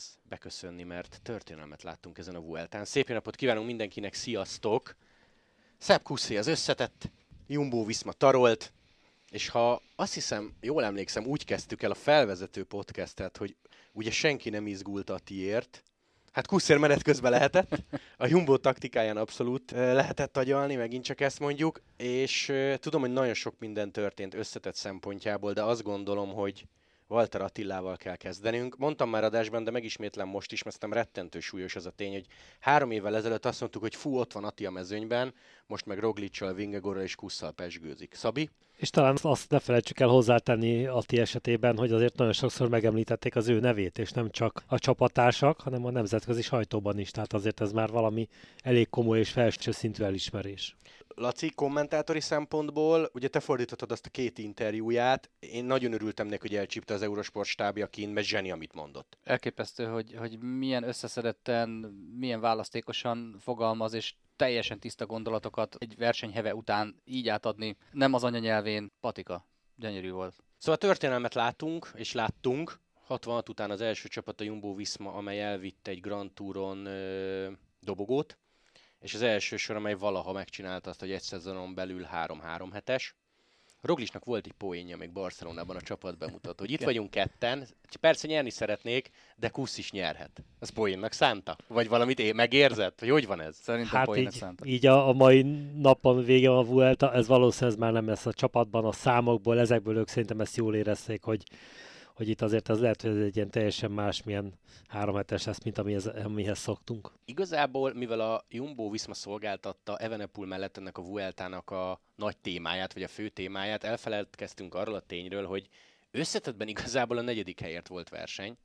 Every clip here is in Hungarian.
nehéz beköszönni, mert történelmet láttunk ezen a Vueltán. Szép napot kívánunk mindenkinek, sziasztok! Szebb Kuszi az összetett, Jumbo Viszma tarolt, és ha azt hiszem, jól emlékszem, úgy kezdtük el a felvezető podcastet, hogy ugye senki nem izgult a tiért, Hát Kuszér menet közben lehetett, a Jumbo taktikáján abszolút lehetett agyalni, megint csak ezt mondjuk, és tudom, hogy nagyon sok minden történt összetett szempontjából, de azt gondolom, hogy Walter Attilával kell kezdenünk. Mondtam már adásban, de megismétlem most is, mert rettentő súlyos az a tény, hogy három évvel ezelőtt azt mondtuk, hogy fú, ott van Atti a mezőnyben, most meg Roglicsal, Vingegorral és Kusszal pesgőzik. Szabi? És talán azt ne felejtsük el hozzátenni Atti esetében, hogy azért nagyon sokszor megemlítették az ő nevét, és nem csak a csapatársak, hanem a nemzetközi sajtóban is. Tehát azért ez már valami elég komoly és felső szintű elismerés. Laci, kommentátori szempontból, ugye te fordítottad azt a két interjúját, én nagyon örültem neki, hogy elcsípte az Eurosport stábja kint, mert zseni, amit mondott. Elképesztő, hogy, hogy milyen összeszedetten, milyen választékosan fogalmaz, és teljesen tiszta gondolatokat egy versenyheve után így átadni, nem az anyanyelvén, patika. Gyönyörű volt. Szóval történelmet látunk, és láttunk. 66 után az első csapat a Jumbo Visma, amely elvitte egy Grand Touron ö, dobogót és az első sor, amely valaha megcsinálta azt, hogy egy szezonon belül 3-3 hetes. Roglisnak volt egy poénja még Barcelonában a csapat bemutató, hogy itt vagyunk ketten, persze nyerni szeretnék, de Kusz is nyerhet. Ez poénnak szánta? Vagy valamit én megérzett? Vagy hogy van ez? Szerintem hát így, szánta. így a, a, mai napon vége van a Vuelta, ez valószínűleg már nem lesz a csapatban, a számokból, ezekből ők szerintem ezt jól érezték, hogy hogy itt azért az lehet, hogy ez egy ilyen teljesen másmilyen három hetes lesz, mint amihez, amihez szoktunk. Igazából, mivel a Jumbo Viszma szolgáltatta Evenepul mellett ennek a Vueltának a nagy témáját, vagy a fő témáját, elfeledkeztünk arról a tényről, hogy összetettben igazából a negyedik helyért volt verseny,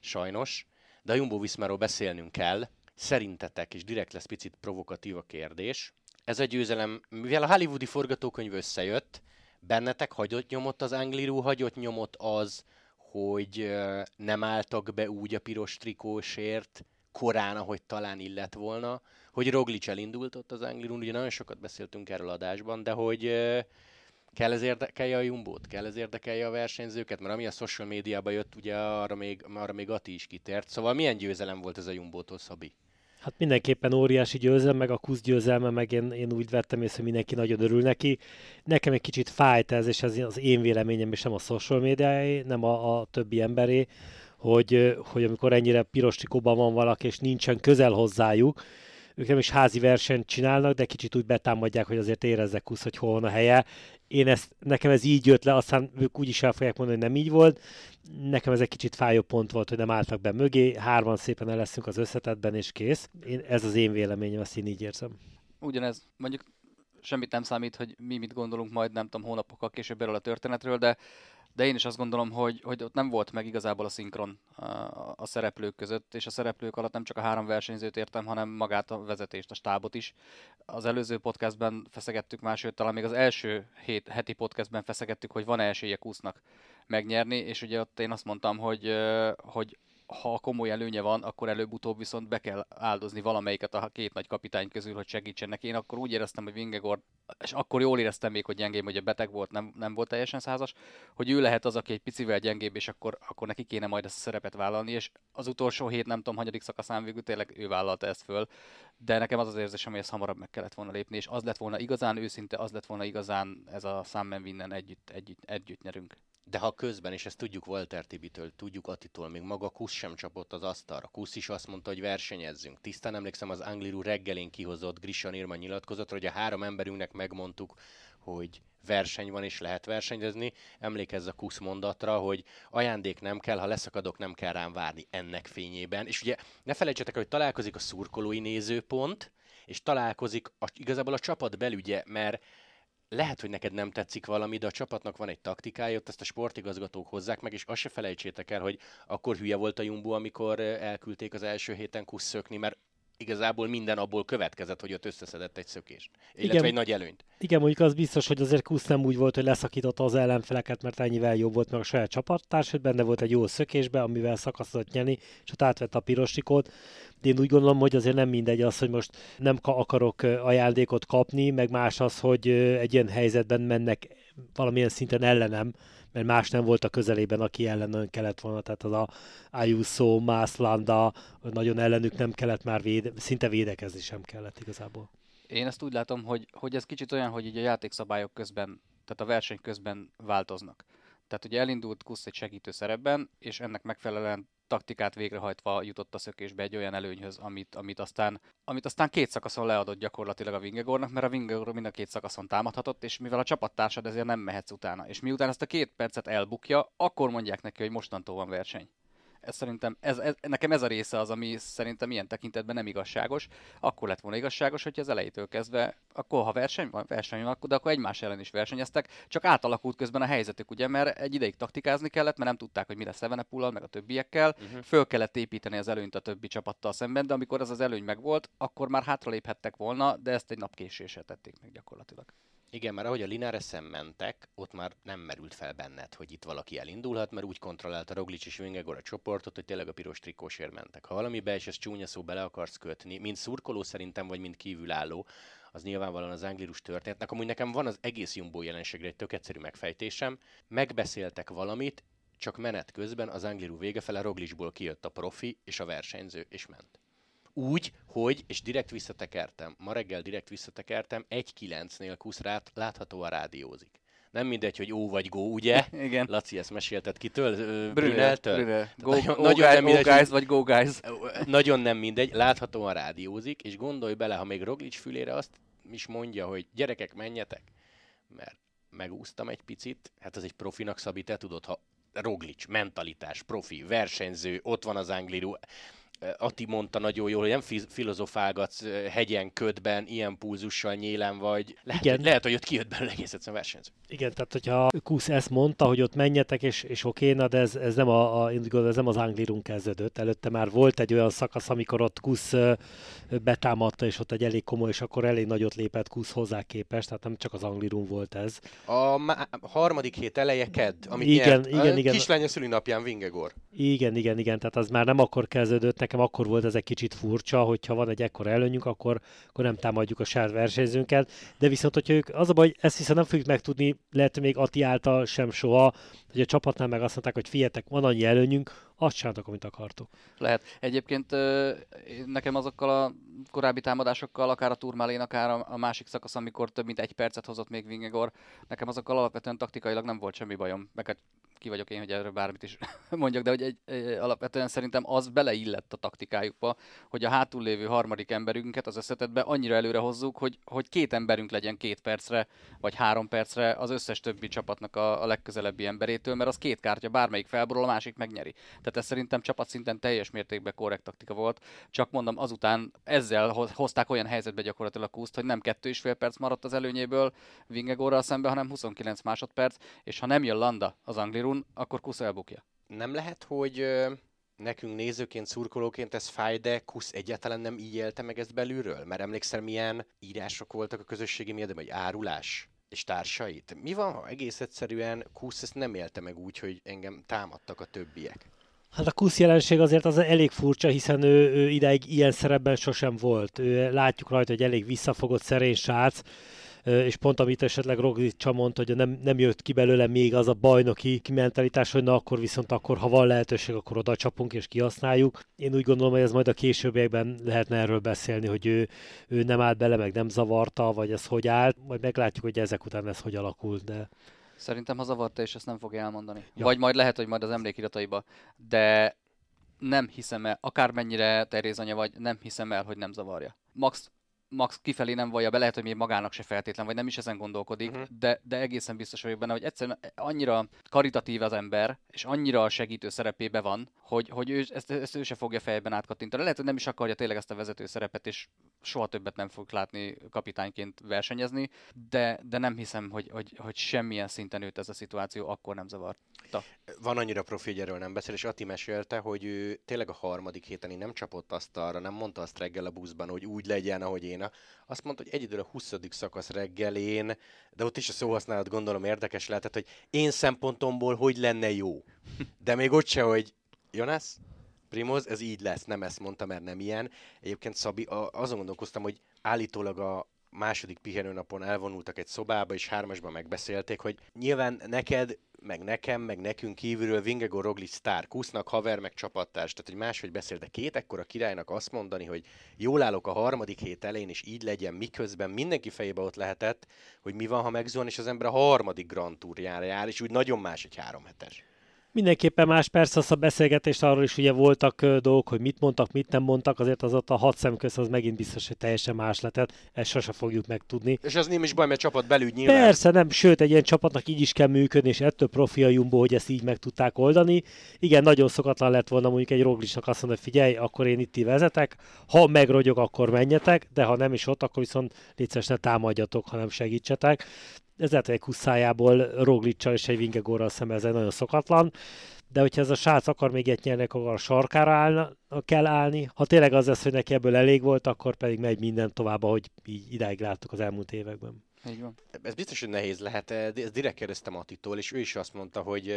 sajnos, de a Jumbo Viszmáról beszélnünk kell. Szerintetek, és direkt lesz picit provokatív a kérdés, ez a győzelem, mivel a hollywoodi forgatókönyv összejött, bennetek hagyott nyomot az Angliru, hagyott nyomot az, hogy nem álltak be úgy a piros trikósért korán, ahogy talán illet volna, hogy Roglic elindult ott az Anglirun, ugye nagyon sokat beszéltünk erről adásban, de hogy kell ez érdekelje a Jumbót, kell ez érdekelje a versenyzőket, mert ami a social médiában jött, ugye arra még, arra még Ati is kitért. Szóval milyen győzelem volt ez a Jumbótól, Szabi? Hát mindenképpen óriási győzelem, meg a kusz győzelme, meg én, én úgy vettem észre, hogy mindenki nagyon örül neki. Nekem egy kicsit fájt ez, és ez az én véleményem, és nem a social médiáé, nem a, a többi emberé, hogy, hogy amikor ennyire piros van valaki, és nincsen közel hozzájuk, ők nem is házi versenyt csinálnak, de kicsit úgy betámadják, hogy azért érezzek kusz, hogy hol van a helye. Én ezt, nekem ez így jött le, aztán ők úgy is el fogják mondani, hogy nem így volt. Nekem ez egy kicsit fájó pont volt, hogy nem álltak be mögé, hárman szépen el leszünk az összetetben, és kész. Én, ez az én véleményem, ezt én így érzem. Ugyanez, mondjuk semmit nem számít, hogy mi mit gondolunk majd, nem tudom, hónapokkal később erről a történetről, de de én is azt gondolom, hogy, hogy ott nem volt meg igazából a szinkron a, a szereplők között, és a szereplők alatt nem csak a három versenyzőt értem, hanem magát a vezetést, a stábot is. Az előző podcastben feszegettük már, sőt, talán még az első hét, heti podcastben feszegettük, hogy van-e esélye Kusznak megnyerni, és ugye ott én azt mondtam, hogy, hogy ha komoly előnye van, akkor előbb-utóbb viszont be kell áldozni valamelyiket a két nagy kapitány közül, hogy segítsenek. Én akkor úgy éreztem, hogy Vingegor, és akkor jól éreztem még, hogy gyengém, hogy a beteg volt, nem, nem volt teljesen százas, hogy ő lehet az, aki egy picivel gyengébb, és akkor, akkor neki kéne majd ezt a szerepet vállalni, és az utolsó hét, nem tudom, hanyadik szakaszán végül tényleg ő vállalta ezt föl, de nekem az az érzésem, hogy ezt hamarabb meg kellett volna lépni, és az lett volna igazán őszinte, az lett volna igazán ez a Sam Winnen együtt, együtt, együtt nyerünk. De ha közben, és ezt tudjuk Walter Tibitől, tudjuk Attitól, még maga Kusz sem csapott az asztalra. Kusz is azt mondta, hogy versenyezzünk. Tisztán emlékszem az Angliru reggelén kihozott Grisha Nirma nyilatkozatra, hogy a három emberünknek megmondtuk, hogy verseny van és lehet versenyezni. Emlékezz a Kusz mondatra, hogy ajándék nem kell, ha leszakadok, nem kell rám várni ennek fényében. És ugye ne felejtsetek, hogy találkozik a szurkolói nézőpont, és találkozik a, igazából a csapat belügye, mert lehet, hogy neked nem tetszik valami, de a csapatnak van egy taktikája, ott ezt a sportigazgatók hozzák meg, és azt se felejtsétek el, hogy akkor hülye volt a Jumbo, amikor elküldték az első héten kusszökni, mert igazából minden abból következett, hogy ott összeszedett egy szökést, illetve igen, egy nagy előnyt. Igen, mondjuk az biztos, hogy azért Kusz nem úgy volt, hogy leszakította az ellenfeleket, mert ennyivel jobb volt meg a saját csapattárs, hogy benne volt egy jó szökésbe, amivel szakasztott nyerni, és ott átvette a pirostikót. de én úgy gondolom, hogy azért nem mindegy az, hogy most nem akarok ajándékot kapni, meg más az, hogy egy ilyen helyzetben mennek valamilyen szinten ellenem, mert más nem volt a közelében, aki ellen kellett volna, tehát az a Ayuso, Mászlanda, nagyon ellenük nem kellett már véde, szinte védekezni sem kellett igazából. Én ezt úgy látom, hogy, hogy ez kicsit olyan, hogy így a játékszabályok közben, tehát a verseny közben változnak. Tehát ugye elindult Kusz egy segítő szerepben, és ennek megfelelően taktikát végrehajtva jutott a szökésbe egy olyan előnyhöz, amit, amit, aztán, amit aztán két szakaszon leadott gyakorlatilag a Vingegornak, mert a Vingegor mind a két szakaszon támadhatott, és mivel a csapattársad ezért nem mehetsz utána. És miután ezt a két percet elbukja, akkor mondják neki, hogy mostantól van verseny ez szerintem, ez, ez, nekem ez a része az, ami szerintem ilyen tekintetben nem igazságos. Akkor lett volna igazságos, hogy az elejétől kezdve, akkor ha verseny van, verseny van, de akkor egymás ellen is versenyeztek, csak átalakult közben a helyzetük, ugye, mert egy ideig taktikázni kellett, mert nem tudták, hogy mi lesz Evenepullal, meg a többiekkel, uh-huh. föl kellett építeni az előnyt a többi csapattal szemben, de amikor ez az előny megvolt, akkor már hátraléphettek volna, de ezt egy nap késésre tették meg gyakorlatilag. Igen, mert ahogy a Linares mentek, ott már nem merült fel benned, hogy itt valaki elindulhat, mert úgy kontrollálta Roglic és Vingegor a csoportot, hogy tényleg a piros trikósért mentek. Ha valamibe, és ez csúnya szó bele akarsz kötni, mint szurkoló szerintem, vagy mint kívülálló, az nyilvánvalóan az anglirus történetnek. Amúgy nekem van az egész Jumbo jelenségre egy tök egyszerű megfejtésem. Megbeszéltek valamit, csak menet közben az angliru vége fele Roglicból kijött a profi és a versenyző, és ment úgy, hogy, és direkt visszatekertem, ma reggel direkt visszatekertem, 1.9-nél Kuszrát láthatóan rádiózik. Nem mindegy, hogy ó vagy go, ugye? Igen. Laci ezt mesélted kitől? Brüneltől? Brünel. Go, nagyon, go, nagyon nem mindegy, guys, vagy go guys. Nagyon nem mindegy, láthatóan rádiózik, és gondolj bele, ha még Roglic fülére azt is mondja, hogy gyerekek, menjetek, mert megúsztam egy picit, hát az egy profinak Szabi, te tudod, ha Roglic, mentalitás, profi, versenyző, ott van az Angliru, Ati mondta nagyon jól, hogy nem filozofálgatsz hegyen, ködben, ilyen pulzussal nyélen vagy. Lehet, Igen. Hogy, lehet, hogy ott kijött belőle egész egyszerűen versenyző. Igen, tehát hogyha Kusz ezt mondta, hogy ott menjetek, és, és oké, na, de ez, ez nem, a, a, ez nem az Anglirunk kezdődött. Előtte már volt egy olyan szakasz, amikor ott Kusz betámadta, és ott egy elég komoly, és akkor elég nagyot lépett Kusz hozzá képest, tehát nem csak az Anglirunk volt ez. A má- harmadik hét eleje kedd, amit igen, nyert. igen, igen. Kislánya szülinapján Vingegor. Igen, igen, igen, tehát az már nem akkor kezdődött, nekem akkor volt ez egy kicsit furcsa, hogyha van egy ekkor előnyünk, akkor, akkor nem támadjuk a saját versenyzőnket, de viszont, hogyha ők, az a baj, ezt hiszem nem fogjuk megtudni, lehet, még Ati által sem soha, hogy a csapatnál meg azt mondták, hogy figyeljetek, van annyi előnyünk, azt csináltak, amit akartok. Lehet. Egyébként nekem azokkal a korábbi támadásokkal, akár a Turmálén, akár a másik szakasz, amikor több mint egy percet hozott még Vingegor, nekem azokkal alapvetően taktikailag nem volt semmi bajom. Meg hát ki vagyok én, hogy erről bármit is mondjak, de hogy egy, egy, alapvetően szerintem az beleillett a taktikájukba, hogy a hátul lévő harmadik emberünket az összetetbe annyira előre hozzuk, hogy, hogy két emberünk legyen két percre, vagy három percre az összes többi csapatnak a, a legközelebbi emberétől, mert az két kártya, bármelyik felborul, a másik megnyeri. Tehát ez szerintem csapatszinten teljes mértékben korrekt taktika volt. Csak mondom, azután ezzel hozták olyan helyzetbe gyakorlatilag Kuszt, hogy nem kettő és fél perc maradt az előnyéből Vingegorral szembe, hanem 29 másodperc, és ha nem jön Landa az Anglirun, akkor Kusz elbukja. Nem lehet, hogy nekünk nézőként, szurkolóként ez fáj, de Kusz egyáltalán nem így élte meg ezt belülről? Mert emlékszel, milyen írások voltak a közösségi médiában, vagy árulás? és társait. Mi van, ha egész egyszerűen Kusz ezt nem élte meg úgy, hogy engem támadtak a többiek? Hát a Kusz jelenség azért az elég furcsa, hiszen ő, ő ideig ilyen szerepben sosem volt. Ő, látjuk rajta, hogy elég visszafogott szerény srác, és pont amit esetleg Roglic mondta, hogy nem, nem jött ki belőle még az a bajnoki mentalitás, hogy na akkor viszont akkor, ha van lehetőség, akkor oda csapunk és kihasználjuk. Én úgy gondolom, hogy ez majd a későbbiekben lehetne erről beszélni, hogy ő, ő nem állt bele, meg nem zavarta, vagy ez hogy állt, majd meglátjuk, hogy ezek után ez hogy alakul, de... Szerintem ha zavarta, és ezt nem fogja elmondani. Ja. Vagy majd lehet, hogy majd az emlékirataiba. De nem hiszem el, akármennyire terézanya vagy, nem hiszem el, hogy nem zavarja. Max Max kifelé nem vallja be, lehet, hogy még magának se feltétlen, vagy nem is ezen gondolkodik, uh-huh. de, de egészen biztos vagyok benne, hogy egyszerűen annyira karitatív az ember, és annyira a segítő szerepébe van, hogy, hogy ő, ezt, ezt ő se fogja fejben átkattintani. Lehet, hogy nem is akarja tényleg ezt a vezető szerepet, és soha többet nem fog látni kapitányként versenyezni, de, de nem hiszem, hogy, hogy, hogy semmilyen szinten őt ez a szituáció akkor nem zavarta. Van annyira profi, hogy erről nem beszél, és Ati mesélte, hogy ő tényleg a harmadik héten nem csapott azt arra, nem mondta azt reggel a buszban, hogy úgy legyen, ahogy én. Azt mondta, hogy egyedül a 20. szakasz reggelén, de ott is a szóhasználat gondolom érdekes lehetett, hogy én szempontomból hogy lenne jó. De még ott se, hogy Jonas, Primoz, ez így lesz, nem ezt mondta, mert nem ilyen. Egyébként Szabi, a, azon gondolkoztam, hogy állítólag a második pihenőnapon elvonultak egy szobába, és hármasban megbeszélték, hogy nyilván neked meg nekem, meg nekünk kívülről Vingegor Roglic sztár, kusznak, haver, meg csapattárs, tehát hogy máshogy beszél, de két ekkora királynak azt mondani, hogy jól állok a harmadik hét elején, és így legyen, miközben mindenki fejébe ott lehetett, hogy mi van, ha megzuhan, és az ember a harmadik Grand Tourjára jár, és úgy nagyon más egy három hetes. Mindenképpen más persze az a beszélgetést arról is ugye voltak dolgok, hogy mit mondtak, mit nem mondtak, azért az ott a hat szem közt az megint biztos, hogy teljesen más lehetett, ezt sose fogjuk megtudni. És az nem is baj, mert csapat belügy nyilván. Persze, nem, sőt, egy ilyen csapatnak így is kell működni, és ettől profi a Jumbo, hogy ezt így meg tudták oldani. Igen, nagyon szokatlan lett volna mondjuk egy Roglicnak azt mondani, hogy figyelj, akkor én itt vezetek, ha megrogyok, akkor menjetek, de ha nem is ott, akkor viszont létszeres ne támadjatok, hanem segítsetek ez lehet, hogy egy kuszájából Roglicsal és egy Vingegorral szemben ez nagyon szokatlan, de hogyha ez a srác akar még egy nyerni, akkor a sarkára állna, kell állni. Ha tényleg az lesz, hogy neki ebből elég volt, akkor pedig megy minden tovább, ahogy így idáig láttuk az elmúlt években. Így van. Ez biztos, hogy nehéz lehet. Ezt direkt kérdeztem Attitól, és ő is azt mondta, hogy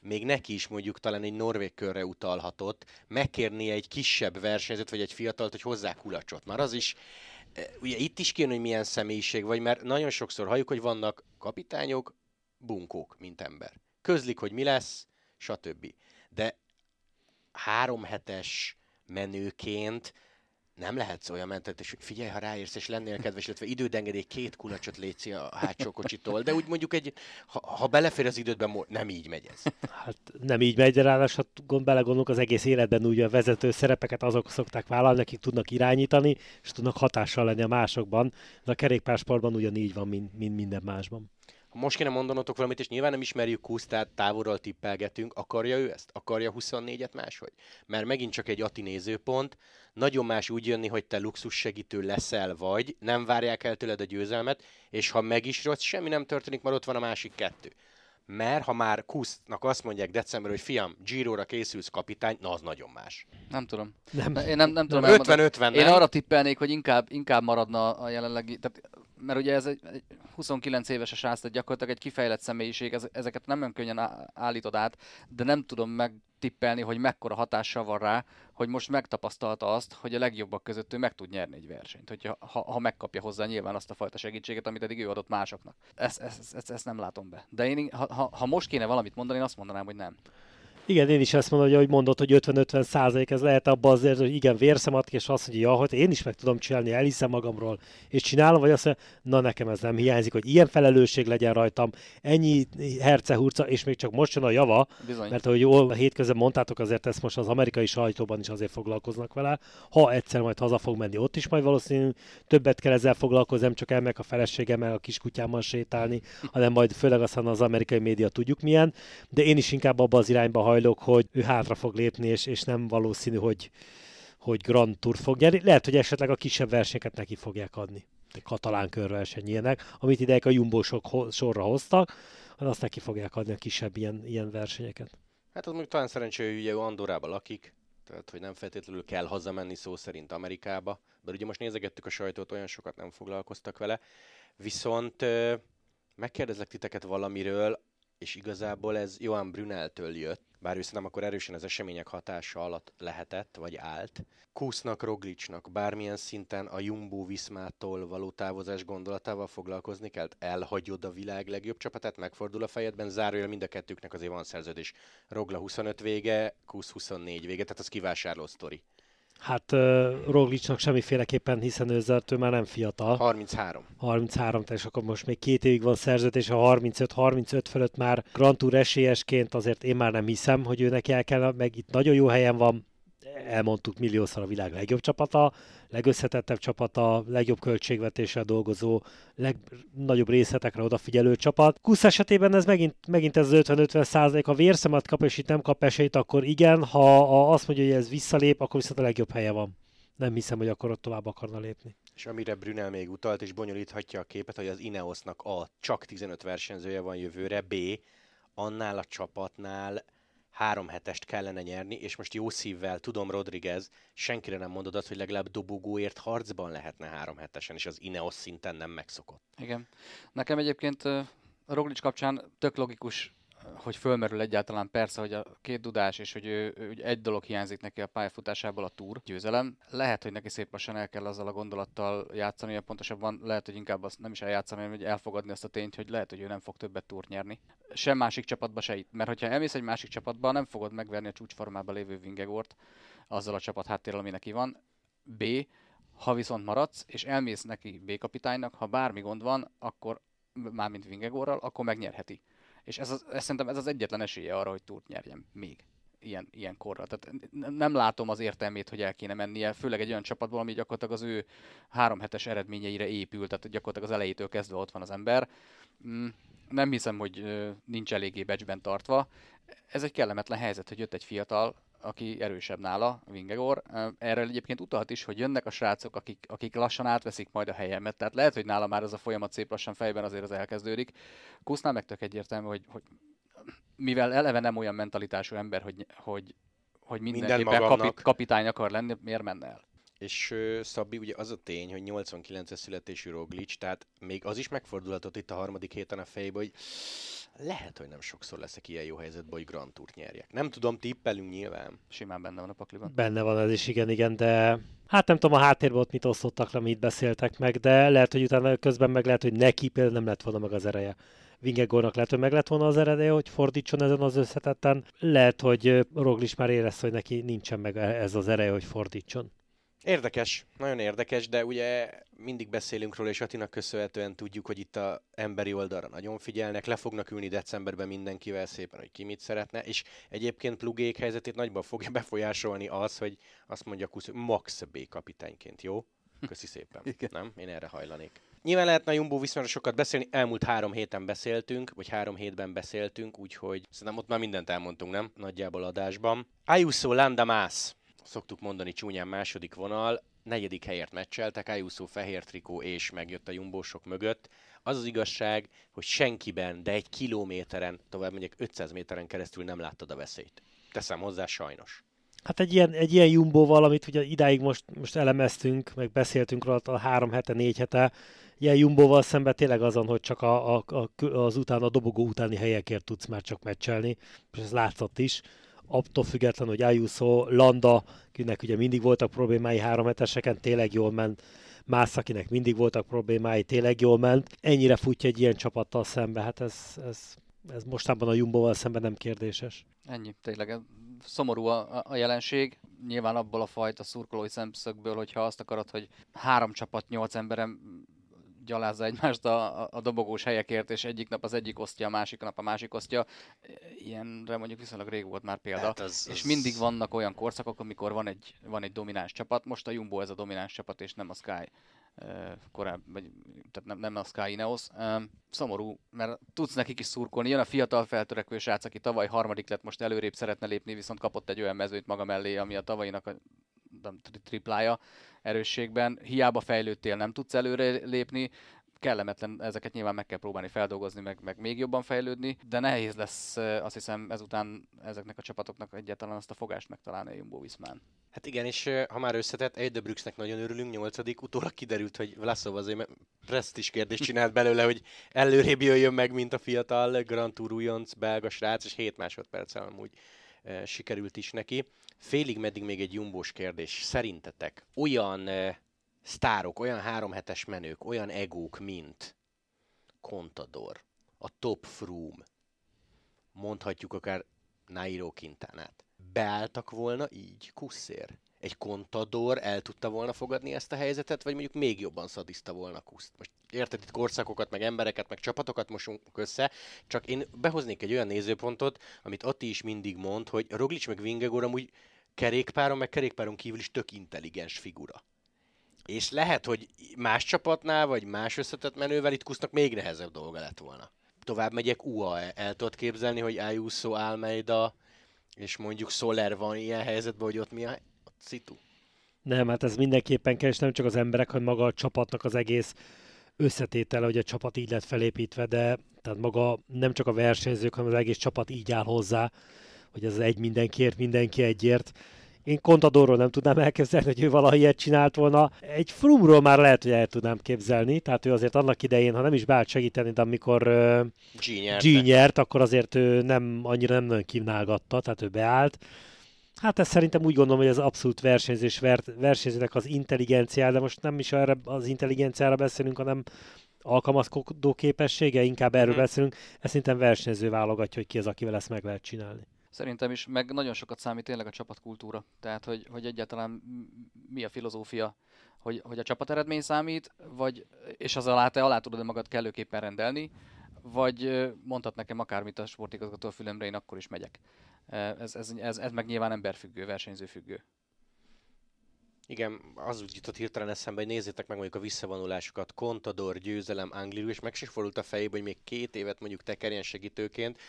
még neki is mondjuk talán egy norvég körre utalhatott, megkérni egy kisebb versenyzőt, vagy egy fiatalt, hogy hozzá kulacsot. Már az is ugye itt is kéne, hogy milyen személyiség vagy, mert nagyon sokszor halljuk, hogy vannak kapitányok, bunkók, mint ember. Közlik, hogy mi lesz, stb. De három hetes menőként nem lehetsz olyan mentet, és figyelj, ha ráérsz, és lennél kedves, illetve időd két kulacsot létszi a hátsó kocsitól, de úgy mondjuk egy, ha, ha belefér az idődben, nem így megy ez. Hát nem így megy, de ráadásul gond, belegondolunk az egész életben úgy a vezető szerepeket azok szokták vállalni, akik tudnak irányítani, és tudnak hatással lenni a másokban. De a kerékpársportban ugyanígy van, mint, mint minden másban most kéne mondanotok valamit, és nyilván nem ismerjük Kusz, tehát távolról tippelgetünk, akarja ő ezt? Akarja 24-et máshogy? Mert megint csak egy Ati nézőpont, nagyon más úgy jönni, hogy te luxus segítő leszel vagy, nem várják el tőled a győzelmet, és ha meg is rossz, semmi nem történik, mert ott van a másik kettő. Mert ha már Kusznak azt mondják december, hogy fiam, Giro-ra készülsz kapitány, na az nagyon más. Nem tudom. Nem. Én nem, nem tudom. 50-50 Én arra tippelnék, hogy inkább, inkább maradna a jelenlegi, tehát mert ugye ez egy, egy 29 éves a srác, tehát gyakorlatilag egy kifejlett személyiség, ez, ezeket nem olyan könnyen állítod át, de nem tudom megtippelni, hogy mekkora hatással van rá, hogy most megtapasztalta azt, hogy a legjobbak között ő meg tud nyerni egy versenyt, hogyha, ha, ha megkapja hozzá nyilván azt a fajta segítséget, amit eddig ő adott másoknak. Ezt, ezt, ezt, ezt nem látom be. De én, ha, ha, most kéne valamit mondani, én azt mondanám, hogy nem. Igen, én is ezt mondom, hogy ahogy mondod, hogy 50-50 százalék, ez lehet abban azért, hogy igen, vérszemat, és azt mondja, ja, hogy én is meg tudom csinálni, elhiszem magamról, és csinálom, vagy azt mondja, na nekem ez nem hiányzik, hogy ilyen felelősség legyen rajtam, ennyi hercehurca, és még csak most jön a java, Bizony. mert ahogy jól hétközben mondtátok, azért ezt most az amerikai sajtóban is azért foglalkoznak vele, ha egyszer majd haza fog menni, ott is majd valószínűleg többet kell ezzel foglalkozni, nem csak elmek a feleségemmel a kiskutyámmal sétálni, hanem majd főleg aztán az amerikai média tudjuk milyen, de én is inkább abba az irányba hajlok, hogy ő hátra fog lépni, és, és nem valószínű, hogy, hogy Grand Tour fog nyerni. Lehet, hogy esetleg a kisebb versenyeket neki fogják adni. Egy katalán körverseny ilyenek, amit ideig a jumbósok sorra hoztak, azt neki fogják adni a kisebb ilyen, ilyen versenyeket. Hát az mondjuk talán szerencsé, hogy ugye Andorában lakik, tehát hogy nem feltétlenül kell hazamenni szó szerint Amerikába, mert ugye most nézegettük a sajtót, olyan sokat nem foglalkoztak vele, viszont megkérdezlek titeket valamiről, és igazából ez Johan Bruneltől jött, bár ő szerintem akkor erősen az események hatása alatt lehetett, vagy állt. Kusznak, Roglicsnak bármilyen szinten a Jumbo Viszmától való távozás gondolatával foglalkozni kell? Elhagyod a világ legjobb csapatát, megfordul a fejedben, zárójel mind a kettőknek azért van szerződés. Rogla 25 vége, Kusz 24 vége, tehát az kivásárló sztori. Hát uh, Roglicsnak semmiféleképpen, hiszen ő, ő már nem fiatal. 33. 33, és akkor most még két évig van szerződés, a 35-35 fölött már Grand Tour esélyesként azért én már nem hiszem, hogy őnek el kell, meg itt nagyon jó helyen van, elmondtuk milliószor a világ legjobb csapata, legösszetettebb csapata, legjobb költségvetéssel dolgozó, legnagyobb részletekre odafigyelő csapat. Kusz esetében ez megint, megint ez az 50-50 százalék, ha vérszemet kap és itt nem kap esélyt, akkor igen, ha, azt mondja, hogy ez visszalép, akkor viszont a legjobb helye van. Nem hiszem, hogy akkor ott tovább akarna lépni. És amire Brunel még utalt, és bonyolíthatja a képet, hogy az Ineosnak A csak 15 versenyzője van jövőre, B annál a csapatnál három hetest kellene nyerni, és most jó szívvel tudom, Rodriguez, senkire nem mondod azt, hogy legalább dobogóért harcban lehetne három hetesen, és az Ineos szinten nem megszokott. Igen. Nekem egyébként Roglic kapcsán tök logikus hogy fölmerül egyáltalán persze, hogy a két dudás, és hogy ő, ő, egy dolog hiányzik neki a pályafutásából a túr, győzelem. Lehet, hogy neki szép lassan el kell azzal a gondolattal játszani, pontosabban lehet, hogy inkább azt nem is eljátszani, hanem hogy elfogadni azt a tényt, hogy lehet, hogy ő nem fog többet túrt nyerni. Sem másik csapatba se itt. Mert hogyha elmész egy másik csapatba, nem fogod megverni a csúcsformában lévő Vingegort azzal a csapat háttérrel, ami neki van. B. Ha viszont maradsz, és elmész neki B kapitánynak, ha bármi gond van, akkor mármint Vingegorral, akkor megnyerheti. És ez, az, ez szerintem ez az egyetlen esélye arra, hogy túrt nyerjen még ilyen, ilyen korra. Tehát nem látom az értelmét, hogy el kéne mennie, főleg egy olyan csapatból, ami gyakorlatilag az ő három hetes eredményeire épül, tehát gyakorlatilag az elejétől kezdve ott van az ember. Mm, nem hiszem, hogy nincs eléggé becsben tartva. Ez egy kellemetlen helyzet, hogy jött egy fiatal, aki erősebb nála, Vingegor. Erről egyébként utalhat is, hogy jönnek a srácok, akik, akik lassan átveszik majd a helyemet. Tehát lehet, hogy nála már ez a folyamat szép lassan fejben azért az elkezdődik. Kusznál meg tök egyértelmű, hogy, hogy mivel eleve nem olyan mentalitású ember, hogy, hogy, hogy mindenképpen Minden kapi, kapitány akar lenni, miért menne el? És uh, Szabi, ugye az a tény, hogy 89-es születésű Roglic, tehát még az is megfordulhatott itt a harmadik héten a fejbe, hogy lehet, hogy nem sokszor leszek ilyen jó helyzetben, hogy Grand Tourt nyerjek. Nem tudom, tippelünk nyilván. Simán benne van a pakliban. Benne van ez is, igen, igen, de hát nem tudom a háttérben ott mit osztottak le, mit beszéltek meg, de lehet, hogy utána közben meg lehet, hogy neki például nem lett volna meg az ereje. Vingegornak lehet, hogy meg lett volna az eredeje, hogy fordítson ezen az összetetten. Lehet, hogy Roglic már érezte, hogy neki nincsen meg ez az ereje, hogy fordítson. Érdekes, nagyon érdekes, de ugye mindig beszélünk róla, és Atinak köszönhetően tudjuk, hogy itt a emberi oldalra nagyon figyelnek, le fognak ülni decemberben mindenkivel szépen, hogy ki mit szeretne, és egyébként plugék helyzetét nagyban fogja befolyásolni az, hogy azt mondja Kusz, Max B kapitányként, jó? Köszi szépen. Igen. Nem? Én erre hajlanék. Nyilván lehetne a Jumbo viszonylag sokat beszélni, elmúlt három héten beszéltünk, vagy három hétben beszéltünk, úgyhogy szerintem ott már mindent elmondtunk, nem? Nagyjából adásban. Ayuso Landa Más szoktuk mondani csúnyán második vonal, negyedik helyért meccseltek, Ayuso fehér trikó és megjött a jumbósok mögött. Az az igazság, hogy senkiben, de egy kilométeren, tovább mondjuk 500 méteren keresztül nem láttad a veszélyt. Teszem hozzá, sajnos. Hát egy ilyen, egy ilyen jumbóval, amit ugye idáig most, most elemeztünk, meg beszéltünk róla a három hete, négy hete, ilyen jumbóval szemben tényleg azon, hogy csak a, a, a, az után, a dobogó utáni helyekért tudsz már csak meccselni, és ez látszott is attól független, hogy Ayuso, Landa, akinek ugye mindig voltak problémái három heteseken, tényleg jól ment, Mász, akinek mindig voltak problémái, tényleg jól ment. Ennyire futja egy ilyen csapattal szembe, hát ez, ez, ez mostában a Jumbo-val szemben nem kérdéses. Ennyi, tényleg szomorú a, a jelenség. Nyilván abból a fajta szurkolói szemszögből, hogyha azt akarod, hogy három csapat, nyolc emberem gyalázza egymást a, a, a dobogós helyekért, és egyik nap az egyik osztja, a másik nap a másik osztja. Ilyenre mondjuk viszonylag rég volt már példa. Hát az, és az... mindig vannak olyan korszakok, amikor van egy, van egy domináns csapat. Most a Jumbo ez a domináns csapat, és nem a Sky korábban, vagy, tehát nem, nem a Sky Ineos. Szomorú, mert tudsz nekik is szurkolni. Jön a fiatal feltörekvő srác, aki tavaly harmadik lett, most előrébb szeretne lépni, viszont kapott egy olyan mezőt maga mellé, ami a tavalyinak a triplája erősségben. Hiába fejlődtél, nem tudsz előre lépni, kellemetlen, ezeket nyilván meg kell próbálni feldolgozni, meg, meg még jobban fejlődni, de nehéz lesz azt hiszem ezután ezeknek a csapatoknak egyáltalán azt a fogást megtalálni a Jumbo Viszmán. Hát igen, és ha már összetett, Eidebruxnek nagyon örülünk, nyolcadik, utólag kiderült, hogy Vlaszov azért is kérdést csinált belőle, hogy előrébb jöjjön meg, mint a fiatal Grand Tour újonc, belga srác, és 7 másodperccel amúgy sikerült is neki. Félig meddig még egy jumbós kérdés. Szerintetek olyan sztárok, olyan háromhetes menők, olyan egók, mint Contador, a Top Froome, mondhatjuk akár Nairo Quintanát, beálltak volna így kuszér? Egy kontador el tudta volna fogadni ezt a helyzetet, vagy mondjuk még jobban szadiszta volna kuszt? Most érted itt korszakokat, meg embereket, meg csapatokat mosunk össze, csak én behoznék egy olyan nézőpontot, amit Ati is mindig mond, hogy Roglic meg Vingegor amúgy kerékpáron, meg kerékpáron kívül is tök intelligens figura. És lehet, hogy más csapatnál, vagy más összetett menővel itt kusznak még nehezebb dolga lett volna. Tovább megyek UAE. El tudod képzelni, hogy Ayuso, Almeida és mondjuk Soler van ilyen helyzetben, hogy ott mi a, szitu? Nem, hát ez mindenképpen kell, és nem csak az emberek, hanem maga a csapatnak az egész összetétele, hogy a csapat így lett felépítve, de tehát maga nem csak a versenyzők, hanem az egész csapat így áll hozzá, hogy ez egy mindenkiért, mindenki egyért Én Contadorról nem tudnám elképzelni, hogy ő valaha ilyet csinált volna. Egy Frumról már lehet, hogy el tudnám képzelni, tehát ő azért annak idején, ha nem is beállt segíteni, de amikor uh, G nyert. Akkor azért ő nem annyira nem nagyon kínálgatta, tehát ő beállt. Hát ez szerintem úgy gondolom, hogy ez abszolút versenyzés, versenyzőnek az intelligenciája, de most nem is erre az intelligenciára beszélünk, hanem alkalmazkodó képessége, inkább erről mm. beszélünk. Ez szerintem versenyző válogatja, hogy ki az, akivel ezt meg lehet csinálni. Szerintem is, meg nagyon sokat számít tényleg a csapatkultúra. Tehát, hogy, hogy egyáltalán mi a filozófia, hogy, hogy a csapat eredmény számít, vagy, és az alá te alá tudod magad kellőképpen rendelni, vagy mondhat nekem akármit a sportigazgató fülemre, én akkor is megyek. Ez, ez, ez, ez meg nyilván emberfüggő, versenyzőfüggő. Igen, az úgy jutott hirtelen eszembe, hogy nézzétek meg mondjuk a visszavonulásokat, Contador, győzelem, Angliru, és meg is fordult a fejébe, hogy még két évet mondjuk tekerjen segítőként,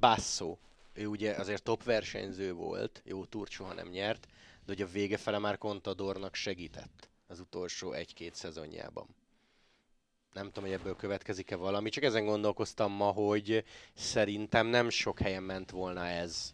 Basso, ő ugye azért top versenyző volt, jó túr soha nem nyert, de hogy a vége fele már Contadornak segített az utolsó egy-két szezonjában. Nem tudom, hogy ebből következik-e valami, csak ezen gondolkoztam ma, hogy szerintem nem sok helyen ment volna ez.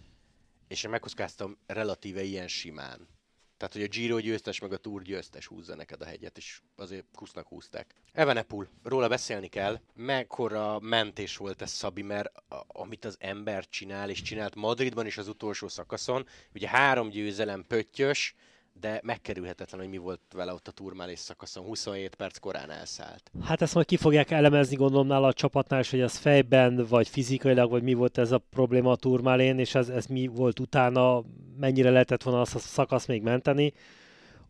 És én megkockáztam relatíve ilyen simán. Tehát, hogy a Giro győztes, meg a Tour győztes húzza neked a hegyet, és azért kusznak húzták. Evenepul, róla beszélni kell. Mekkora mentés volt ez Szabi, mert a, amit az ember csinál, és csinált Madridban is az utolsó szakaszon, ugye három győzelem pöttyös, de megkerülhetetlen, hogy mi volt vele ott a turmálés szakaszon. 27 perc korán elszállt. Hát ezt majd ki fogják elemezni, gondolom nála a csapatnál is, hogy ez fejben, vagy fizikailag, vagy mi volt ez a probléma a turmálén, és ez, ez mi volt utána, mennyire lehetett volna azt a szakasz még menteni.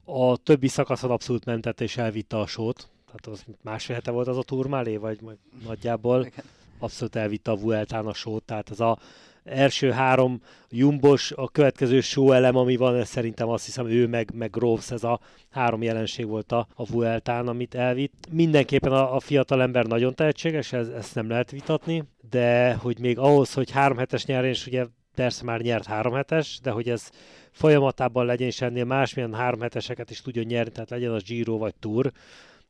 A többi szakaszon abszolút mentette és elvitte a sót. Tehát az másfél hete volt az a turmálé, vagy nagyjából. Abszolút elvitte a Vueltán a sót, tehát ez a első három Jumbos, a következő show elem, ami van, ez szerintem azt hiszem ő meg, meg Groves, ez a három jelenség volt a, a Vueltán, amit elvitt. Mindenképpen a, a fiatal ember nagyon tehetséges, ez, ezt nem lehet vitatni, de hogy még ahhoz, hogy három hetes nyerjen, és ugye persze már nyert három hetes, de hogy ez folyamatában legyen, és ennél másmilyen három heteseket is tudjon nyerni, tehát legyen az Giro vagy Tour,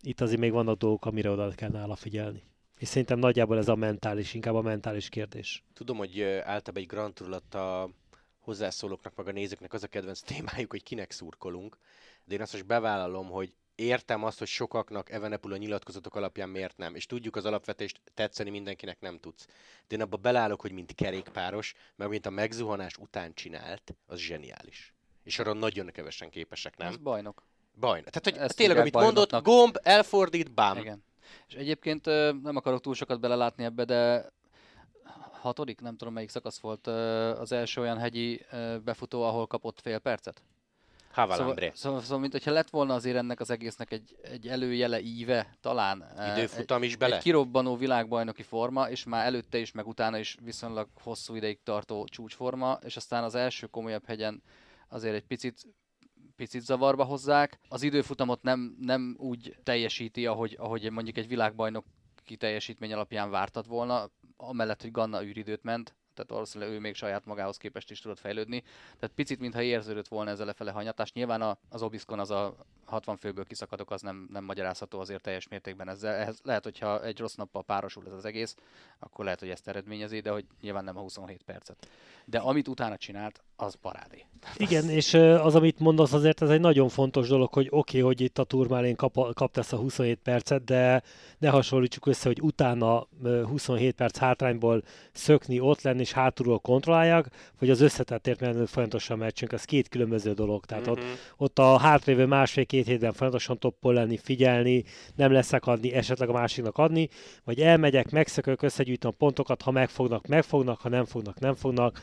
itt azért még vannak dolgok, amire oda kell nála figyelni. És szerintem nagyjából ez a mentális, inkább a mentális kérdés. Tudom, hogy általában egy Grand Tour alatt a hozzászólóknak, meg a nézőknek az a kedvenc témájuk, hogy kinek szurkolunk. De én azt most bevállalom, hogy értem azt, hogy sokaknak Evenepul a nyilatkozatok alapján miért nem. És tudjuk az alapvetést, tetszeni mindenkinek nem tudsz. De én abba belállok, hogy mint kerékpáros, meg mint a megzuhanás után csinált, az zseniális. És arra nagyon kevesen képesek, nem? Ez bajnok. Bajnok. Tehát, hogy Ezt tényleg, amit mondott, gomb, elfordít, bám. Igen. És egyébként nem akarok túl sokat belelátni ebbe, de hatodik, nem tudom melyik szakasz volt az első olyan hegyi befutó, ahol kapott fél percet? Szóval, szóval, szóval, mint hogyha lett volna azért ennek az egésznek egy, egy előjele íve, talán. Időfutam egy, is bele? Egy kirobbanó világbajnoki forma, és már előtte is, meg utána is viszonylag hosszú ideig tartó csúcsforma, és aztán az első komolyabb hegyen azért egy picit picit zavarba hozzák. Az időfutamot nem, nem úgy teljesíti, ahogy, ahogy mondjuk egy világbajnok teljesítmény alapján vártat volna, amellett, hogy Ganna űridőt ment, tehát valószínűleg ő még saját magához képest is tudott fejlődni. Tehát picit, mintha érződött volna ezzel lefele hanyatás. Nyilván az Obiskon az a 60 főből kiszakadok, az nem, nem magyarázható azért teljes mértékben ezzel. Ehhez lehet, hogyha egy rossz nappal párosul ez az egész, akkor lehet, hogy ezt eredményezi, de hogy nyilván nem a 27 percet. De amit utána csinált, az parádé. Igen, és az, amit mondasz, azért ez egy nagyon fontos dolog, hogy oké, okay, hogy itt a turmálén kap, kap ezt a 27 percet, de ne hasonlítsuk össze, hogy utána 27 perc hátrányból szökni, ott lenni és hátulról kontrollálják, vagy az összetettért menő folyamatosan meccsünk, ez két különböző dolog. Tehát mm-hmm. ott, mhm. ott a hátrévő másfél-két hétben folyamatosan toppol lenni, figyelni, nem leszek adni, esetleg a másiknak adni, vagy elmegyek, megszökök, összegyűjtöm a pontokat, ha megfognak, megfognak, ha nem fognak, nem fognak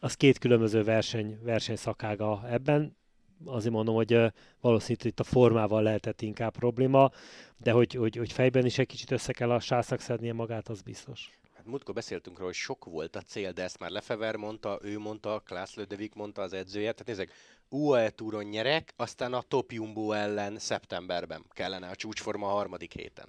az két különböző verseny, versenyszakága ebben. Azért mondom, hogy valószínűleg itt a formával lehetett inkább probléma, de hogy, hogy, hogy fejben is egy kicsit össze kell a sászak szednie magát, az biztos. Hát múltkor beszéltünk róla, hogy sok volt a cél, de ezt már Lefever mondta, ő mondta, Klász Lödevik mondta az edzője. Tehát nézzek, UAE túron nyerek, aztán a Top Jumbo ellen szeptemberben kellene a csúcsforma a harmadik héten.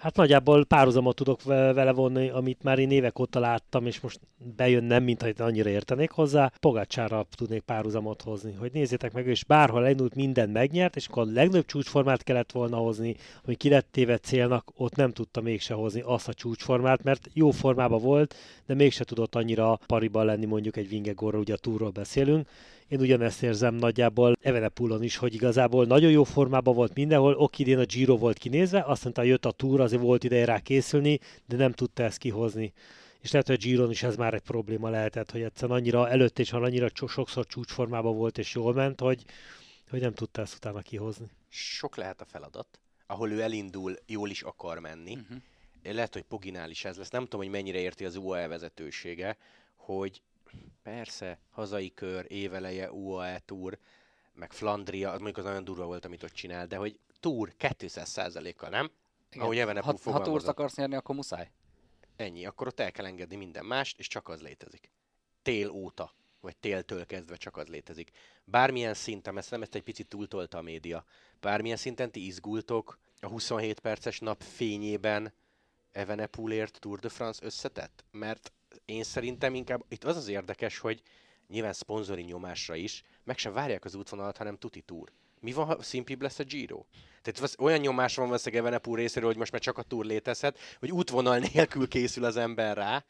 Hát nagyjából párhuzamot tudok vele vonni, amit már én évek óta láttam, és most bejön nem, mint hogy annyira értenék hozzá. Pogácsára tudnék párhuzamot hozni, hogy nézzétek meg, és bárhol elindult, mindent megnyert, és akkor a legnagyobb csúcsformát kellett volna hozni, hogy ki lett téve célnak, ott nem tudta mégse hozni azt a csúcsformát, mert jó formában volt, de mégse tudott annyira pariban lenni mondjuk egy Vingegorra, ugye a túról beszélünk, Én ugyanezt érzem nagyjából Evenepulon is, hogy igazából nagyon jó formában volt mindenhol, oké, idén a Giro volt kinézve, azt mondta, jött a túr, azért volt ideje rá készülni, de nem tudta ezt kihozni és lehet, hogy a Giron is ez már egy probléma lehetett, hogy egyszerűen annyira előtt és annyira sokszor csúcsformában volt és jól ment, hogy, hogy nem tudta ezt utána kihozni. Sok lehet a feladat, ahol ő elindul, jól is akar menni. Uh-huh. Lehet, hogy Poginál is ez lesz. Nem tudom, hogy mennyire érti az UAE vezetősége, hogy persze, hazai kör, éveleje, UAE túr, meg Flandria, az mondjuk az nagyon durva volt, amit ott csinál, de hogy túr 200%-kal, nem? Igen. Ahogy ha, ha túrt akarsz nyerni, akkor muszáj. Ennyi, akkor ott el kell engedni minden mást, és csak az létezik. Tél óta, vagy téltől kezdve csak az létezik. Bármilyen szinten, ezt nem ezt egy picit túltolta a média, bármilyen szinten ti izgultok a 27 perces nap fényében Evenepulért Tour de France összetett? Mert én szerintem inkább itt az az érdekes, hogy nyilván szponzori nyomásra is, meg sem várják az útvonalat, hanem tuti túr. Mi van, ha szimpibb lesz a Giro? Tehát olyan nyomás van valószínűleg Evenepul részéről, hogy most már csak a túr létezhet, hogy útvonal nélkül készül az ember rá,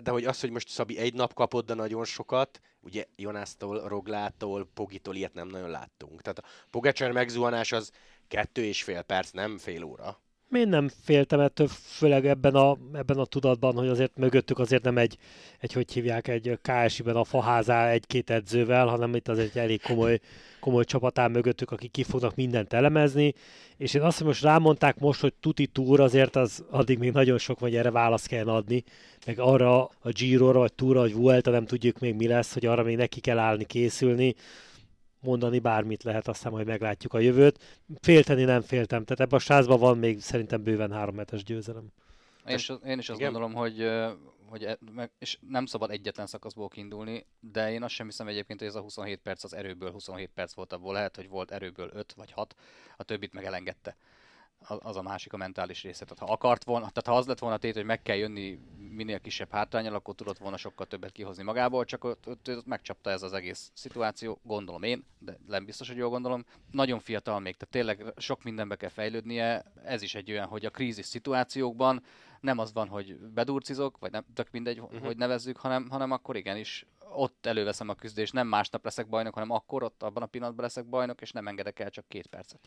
de hogy az, hogy most Szabi egy nap kapott, de nagyon sokat, ugye Jonásztól, Roglától, Pogitól ilyet nem nagyon láttunk. Tehát a Pogacsár megzuhanás az kettő és fél perc, nem fél óra. Én nem féltem ettől, főleg ebben a, ebben a tudatban, hogy azért mögöttük azért nem egy, egy hogy hívják, egy KSI-ben a faházá egy-két edzővel, hanem itt az egy elég komoly, komoly csapatán mögöttük, akik ki fognak mindent elemezni, és én azt, hogy most rámondták most, hogy tuti túr, azért az addig még nagyon sok, vagy erre választ kell adni, meg arra a Giro-ra, vagy Túra, vagy Vuelta, nem tudjuk még mi lesz, hogy arra még neki kell állni, készülni, mondani bármit lehet, aztán majd meglátjuk a jövőt. Félteni nem féltem, tehát ebben a sázban van még szerintem bőven három metes győzelem. Én is, én is azt Igen? gondolom, hogy, hogy e, és nem szabad egyetlen szakaszból kiindulni, de én azt sem hiszem egyébként, hogy ez a 27 perc az erőből 27 perc volt abból. Lehet, hogy volt erőből 5 vagy 6, a többit meg elengedte az a másik a mentális része. Tehát ha akart volna, tehát ha az lett volna tét, hogy meg kell jönni minél kisebb hátrányal, akkor tudott volna sokkal többet kihozni magából, csak ott, ott, ott megcsapta ez az egész szituáció, gondolom én, de nem biztos, hogy jól gondolom. Nagyon fiatal még, tehát tényleg sok mindenbe kell fejlődnie. Ez is egy olyan, hogy a krízis szituációkban nem az van, hogy bedurcizok, vagy nem, tök mindegy, uh-huh. hogy nevezzük, hanem, hanem akkor igenis ott előveszem a küzdést, nem másnap leszek bajnok, hanem akkor ott abban a pillanatban leszek bajnok, és nem engedek el csak két percet.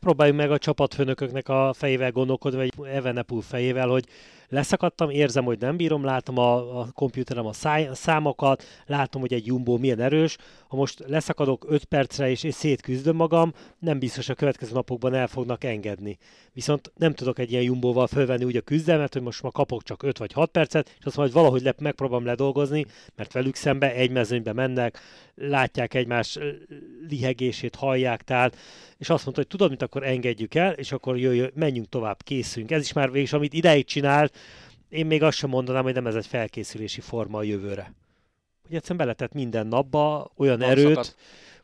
Próbáljuk meg a csapatfőnököknek a fejével gondolkodni, vagy Evenepul fejével, hogy leszakadtam, érzem, hogy nem bírom, látom a, a komputerem a, száj, a számokat, látom, hogy egy Jumbo milyen erős, ha most leszakadok 5 percre és, és szétküzdöm magam, nem biztos a következő napokban el fognak engedni. Viszont nem tudok egy ilyen Jumboval fölvenni úgy a küzdelmet, hogy most ma kapok csak 5 vagy 6 percet, és azt majd valahogy le, megpróbálom ledolgozni, mert velük szembe egy mezőnybe mennek, látják egymás lihegését, hallják, tehát, és azt mondta, hogy tudod, mint akkor engedjük el, és akkor jöjjön, menjünk tovább, készünk. Ez is már végig, amit ideig csinált, én még azt sem mondanám, hogy nem ez egy felkészülési forma a jövőre. Hogy egyszerűen beletett minden napba olyan Van erőt,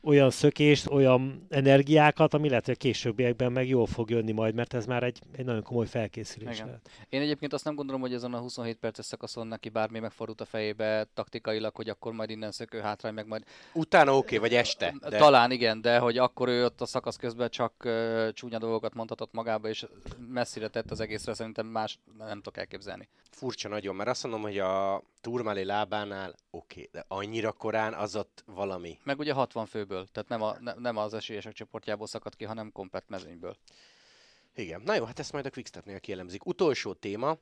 olyan szökést, olyan energiákat, ami lehet, hogy a későbbiekben meg jól fog jönni majd, mert ez már egy, egy nagyon komoly felkészülés Igen. lehet. Én egyébként azt nem gondolom, hogy ezen a 27 perces szakaszon neki bármi megfordult a fejébe taktikailag, hogy akkor majd innen szökő hátrány, meg majd... Utána oké, okay, vagy este. De... Talán igen, de hogy akkor ő ott a szakasz közben csak uh, csúnya dolgokat mondhatott magába, és messzire tett az egészre, szerintem más nem tudok elképzelni. Furcsa nagyon, mert azt mondom, hogy a Turmali lábánál oké, okay, de annyira korán az ott valami. Meg ugye 60 főből, tehát nem, a, ne, nem az esélyesek csoportjából szakadt ki, hanem komplet mezőnyből. Igen, na jó, hát ezt majd a Quickstepnél kielemzik. Utolsó téma,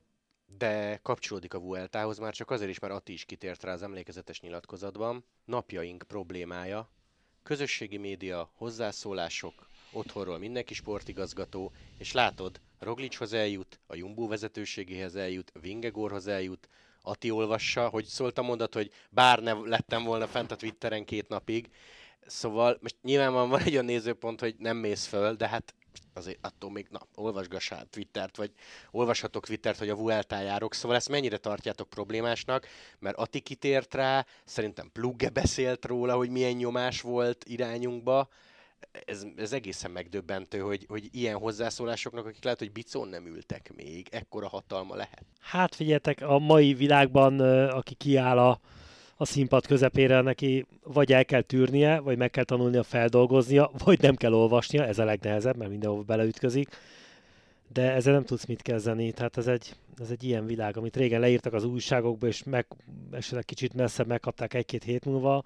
de kapcsolódik a Vueltához már csak azért is, mert Ati is kitért rá az emlékezetes nyilatkozatban. Napjaink problémája, közösségi média, hozzászólások, otthonról mindenki sportigazgató, és látod, Roglicshoz eljut, a Jumbo vezetőségéhez eljut, Vingegorhoz eljut, Ati olvassa, hogy szólt a mondat, hogy bár ne lettem volna fent a Twitteren két napig. Szóval most nyilván van egy olyan nézőpont, hogy nem mész föl, de hát azért attól még, na, olvasgassál Twittert, vagy olvashatok Twittert, hogy a Vuelta járok, szóval ezt mennyire tartjátok problémásnak, mert Ati kitért rá, szerintem Plugge beszélt róla, hogy milyen nyomás volt irányunkba, ez, ez egészen megdöbbentő, hogy, hogy ilyen hozzászólásoknak, akik lehet, hogy bicón nem ültek még, ekkora hatalma lehet. Hát figyeljetek, a mai világban, aki kiáll a, a színpad közepére, neki vagy el kell tűrnie, vagy meg kell tanulnia feldolgoznia, vagy nem kell olvasnia, ez a legnehezebb, mert mindenhol beleütközik. De ezzel nem tudsz mit kezdeni, tehát ez egy, ez egy ilyen világ, amit régen leírtak az újságokba, és meg, esetleg kicsit messzebb megkapták egy-két hét múlva,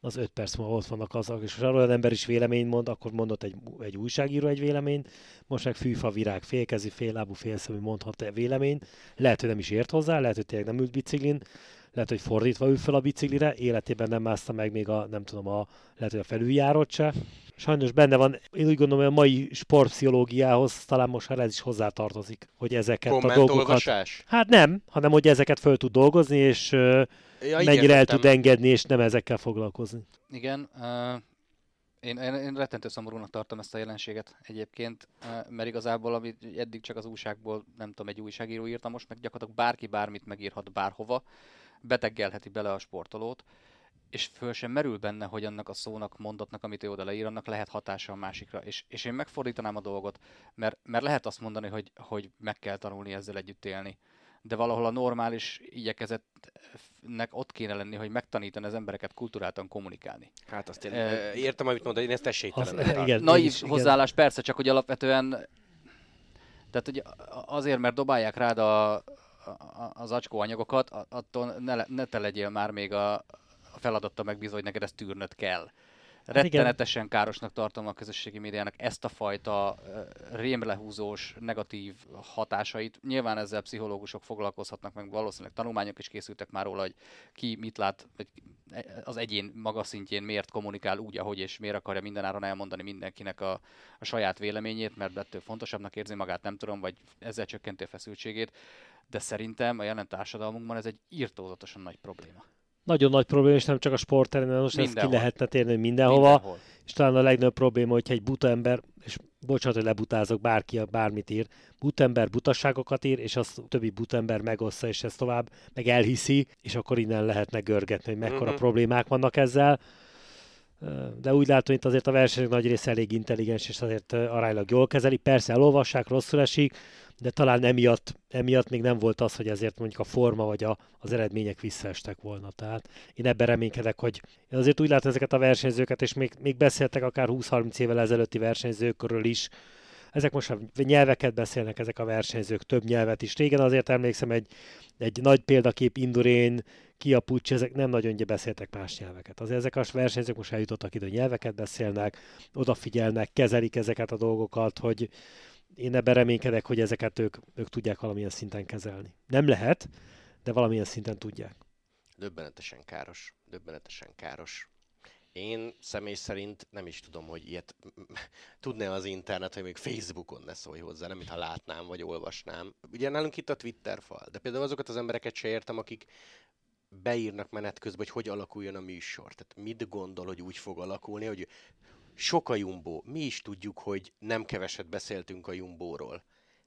az öt perc múlva ott vannak azok, és ha olyan ember is vélemény mond, akkor mondott egy, egy újságíró egy véleményt, most meg fűfa, virág, félkezi, féllábú, félszemű mondhat egy véleményt, lehet, hogy nem is ért hozzá, lehet, hogy tényleg nem ült biciklin, lehet, hogy fordítva ül fel a biciklire, életében nem mászta meg még a, nem tudom, a, lehet, hogy a felüljárót se. Sajnos benne van, én úgy gondolom, hogy a mai sportpszichológiához talán most már ez is hozzátartozik, hogy ezeket a dolgokat... Hát nem, hanem hogy ezeket föl tud dolgozni, és ja, mennyire el tud engedni, és nem ezekkel foglalkozni. Igen, uh, én, én, én rettentő szomorúnak tartom ezt a jelenséget egyébként, mert igazából, amit eddig csak az újságból, nem tudom, egy újságíró írta, most meg gyakorlatilag bárki bármit megírhat bárhova, beteggelheti bele a sportolót, és föl sem merül benne, hogy annak a szónak, mondatnak, amit ő oda leír, annak lehet hatása a másikra. És, és én megfordítanám a dolgot, mert, mert lehet azt mondani, hogy, hogy meg kell tanulni ezzel együtt élni. De valahol a normális igyekezetnek ott kéne lenni, hogy megtanítani az embereket kultúráltan kommunikálni. Hát azt én e, értem, amit mondod, én ezt esélytelen. Az, igen, Naív is, hozzáállás igen. persze, csak hogy alapvetően tehát hogy azért, mert dobálják rád a, az acskó anyagokat, attól ne, ne te legyél már még a, a feladatta megbízva, hogy neked ezt tűrnöd kell. Hát Rettenetesen károsnak tartom a közösségi médiának ezt a fajta rémlehúzós, negatív hatásait. Nyilván ezzel pszichológusok foglalkozhatnak, meg valószínűleg tanulmányok is készültek már róla, hogy ki mit lát, vagy az egyén maga szintjén miért kommunikál úgy, ahogy és miért akarja mindenáron elmondani mindenkinek a, a saját véleményét, mert ettől fontosabbnak érzi magát, nem tudom, vagy ezzel csökkenti a feszültségét. De szerintem a jelen társadalmunkban ez egy írtózatosan nagy probléma nagyon nagy probléma, és nem csak a sportterén, most ezt ki lehetne térni mindenhova. Mindenhol. És talán a legnagyobb probléma, hogyha egy buta ember, és bocsánat, hogy lebutázok, bárki bármit ír, buta ember butaságokat ír, és azt többi buta ember megossza, és ezt tovább meg elhiszi, és akkor innen lehetne görgetni, hogy mekkora uh-huh. problémák vannak ezzel. De úgy látom, hogy azért a versenyek nagy része elég intelligens, és azért aránylag jól kezeli. Persze elolvassák, rosszul esik, de talán emiatt, emiatt még nem volt az, hogy ezért mondjuk a forma vagy a, az eredmények visszaestek volna. Tehát én ebben reménykedek, hogy én azért úgy látom ezeket a versenyzőket, és még, még beszéltek akár 20-30 évvel ezelőtti versenyzőkről is, ezek most a nyelveket beszélnek ezek a versenyzők, több nyelvet is. Régen azért emlékszem egy, egy nagy példakép Indurén, Kiapucsi, ezek nem nagyon ugye beszéltek más nyelveket. Azért ezek a versenyzők most eljutottak ide, nyelveket beszélnek, odafigyelnek, kezelik ezeket a dolgokat, hogy, én ebben reménykedek, hogy ezeket ők, ők tudják valamilyen szinten kezelni. Nem lehet, de valamilyen szinten tudják. Döbbenetesen káros, döbbenetesen káros. Én személy szerint nem is tudom, hogy ilyet tudná az internet, hogy még Facebookon ne szólj hozzá, nem mintha látnám vagy olvasnám. Ugye nálunk itt a Twitter fal, de például azokat az embereket se értem, akik beírnak menet közben, hogy hogy alakuljon a műsor. Tehát mit gondol, hogy úgy fog alakulni, hogy sok a Jumbo. Mi is tudjuk, hogy nem keveset beszéltünk a Jumbóról.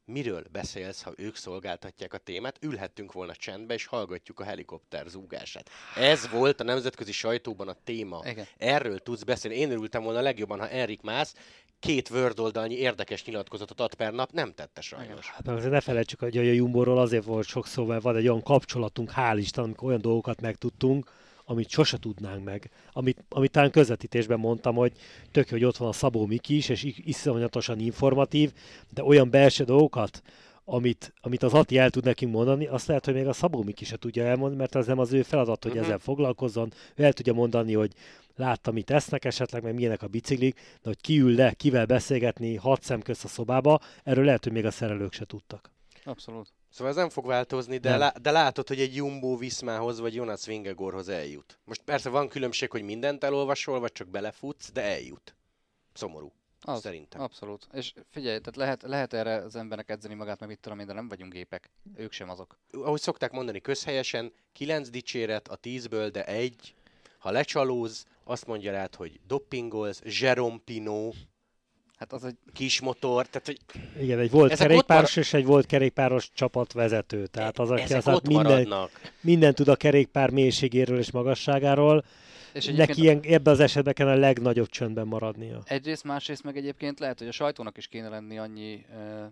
Miről beszélsz, ha ők szolgáltatják a témát? Ülhettünk volna csendbe, és hallgatjuk a helikopter zúgását. Ez volt a nemzetközi sajtóban a téma. Igen. Erről tudsz beszélni. Én örültem volna legjobban, ha Erik Mász két Word oldalnyi érdekes nyilatkozatot ad per nap, nem tette sajnos. Hát azért ne felejtsük, hogy a Jumbo-ról azért volt sok szó, mert van egy olyan kapcsolatunk, hál' Isten, amikor olyan dolgokat megtudtunk, amit sose tudnánk meg. Amit, amit talán közvetítésben mondtam, hogy tök hogy ott van a Szabó Miki is, és iszonyatosan informatív, de olyan belső dolgokat, amit, amit az Ati el tud nekünk mondani, azt lehet, hogy még a Szabó Miki se tudja elmondani, mert az nem az ő feladat, hogy uh-huh. ezzel foglalkozzon. Ő el tudja mondani, hogy látta, mit esznek esetleg, meg milyenek a biciklik, de hogy kiül le, kivel beszélgetni hat szem közt a szobába, erről lehet, hogy még a szerelők se tudtak. Abszolút. Szóval ez nem fog változni, de, lá- de látod, hogy egy Jumbo Viszmához vagy Jonas Vingegorhoz eljut. Most persze van különbség, hogy mindent elolvasol, vagy csak belefutsz, de eljut. Szomorú. Az, szerintem. Abszolút. És figyelj, tehát lehet, lehet erre az embernek edzeni magát, meg mit tudom én, de nem vagyunk gépek. Ők sem azok. Ahogy szokták mondani közhelyesen, kilenc dicséret a tízből, de egy. Ha lecsalóz, azt mondja rád, hogy doppingolsz, Jerome Pino, Hát az egy kis motor, tehát hogy... Igen, egy volt kerékpáros és egy volt kerékpáros csapatvezető. Tehát az, aki az minden, minden tud a kerékpár mélységéről és magasságáról. És Neki ilyen, ebben az esetben kell a legnagyobb csöndben maradnia. Egyrészt, másrészt meg egyébként lehet, hogy a sajtónak is kéne lenni annyi,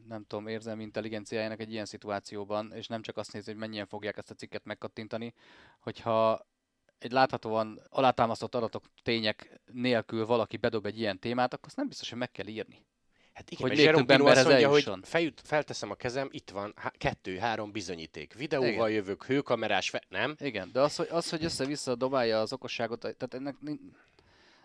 nem tudom, érzelmi intelligenciájának egy ilyen szituációban, és nem csak azt nézni, hogy mennyien fogják ezt a cikket megkattintani, hogyha egy láthatóan alátámasztott adatok, tények nélkül valaki bedob egy ilyen témát, akkor azt nem biztos, hogy meg kell írni. Hát igen, Hogy még több Pino azt mondja, hogy feljut, felteszem a kezem, itt van há- kettő-három bizonyíték. Videóval Igen. jövök, hőkamerás, fe... nem? Igen, de az, hogy, az, hogy össze-vissza dobálja az okosságot, tehát ennek nin-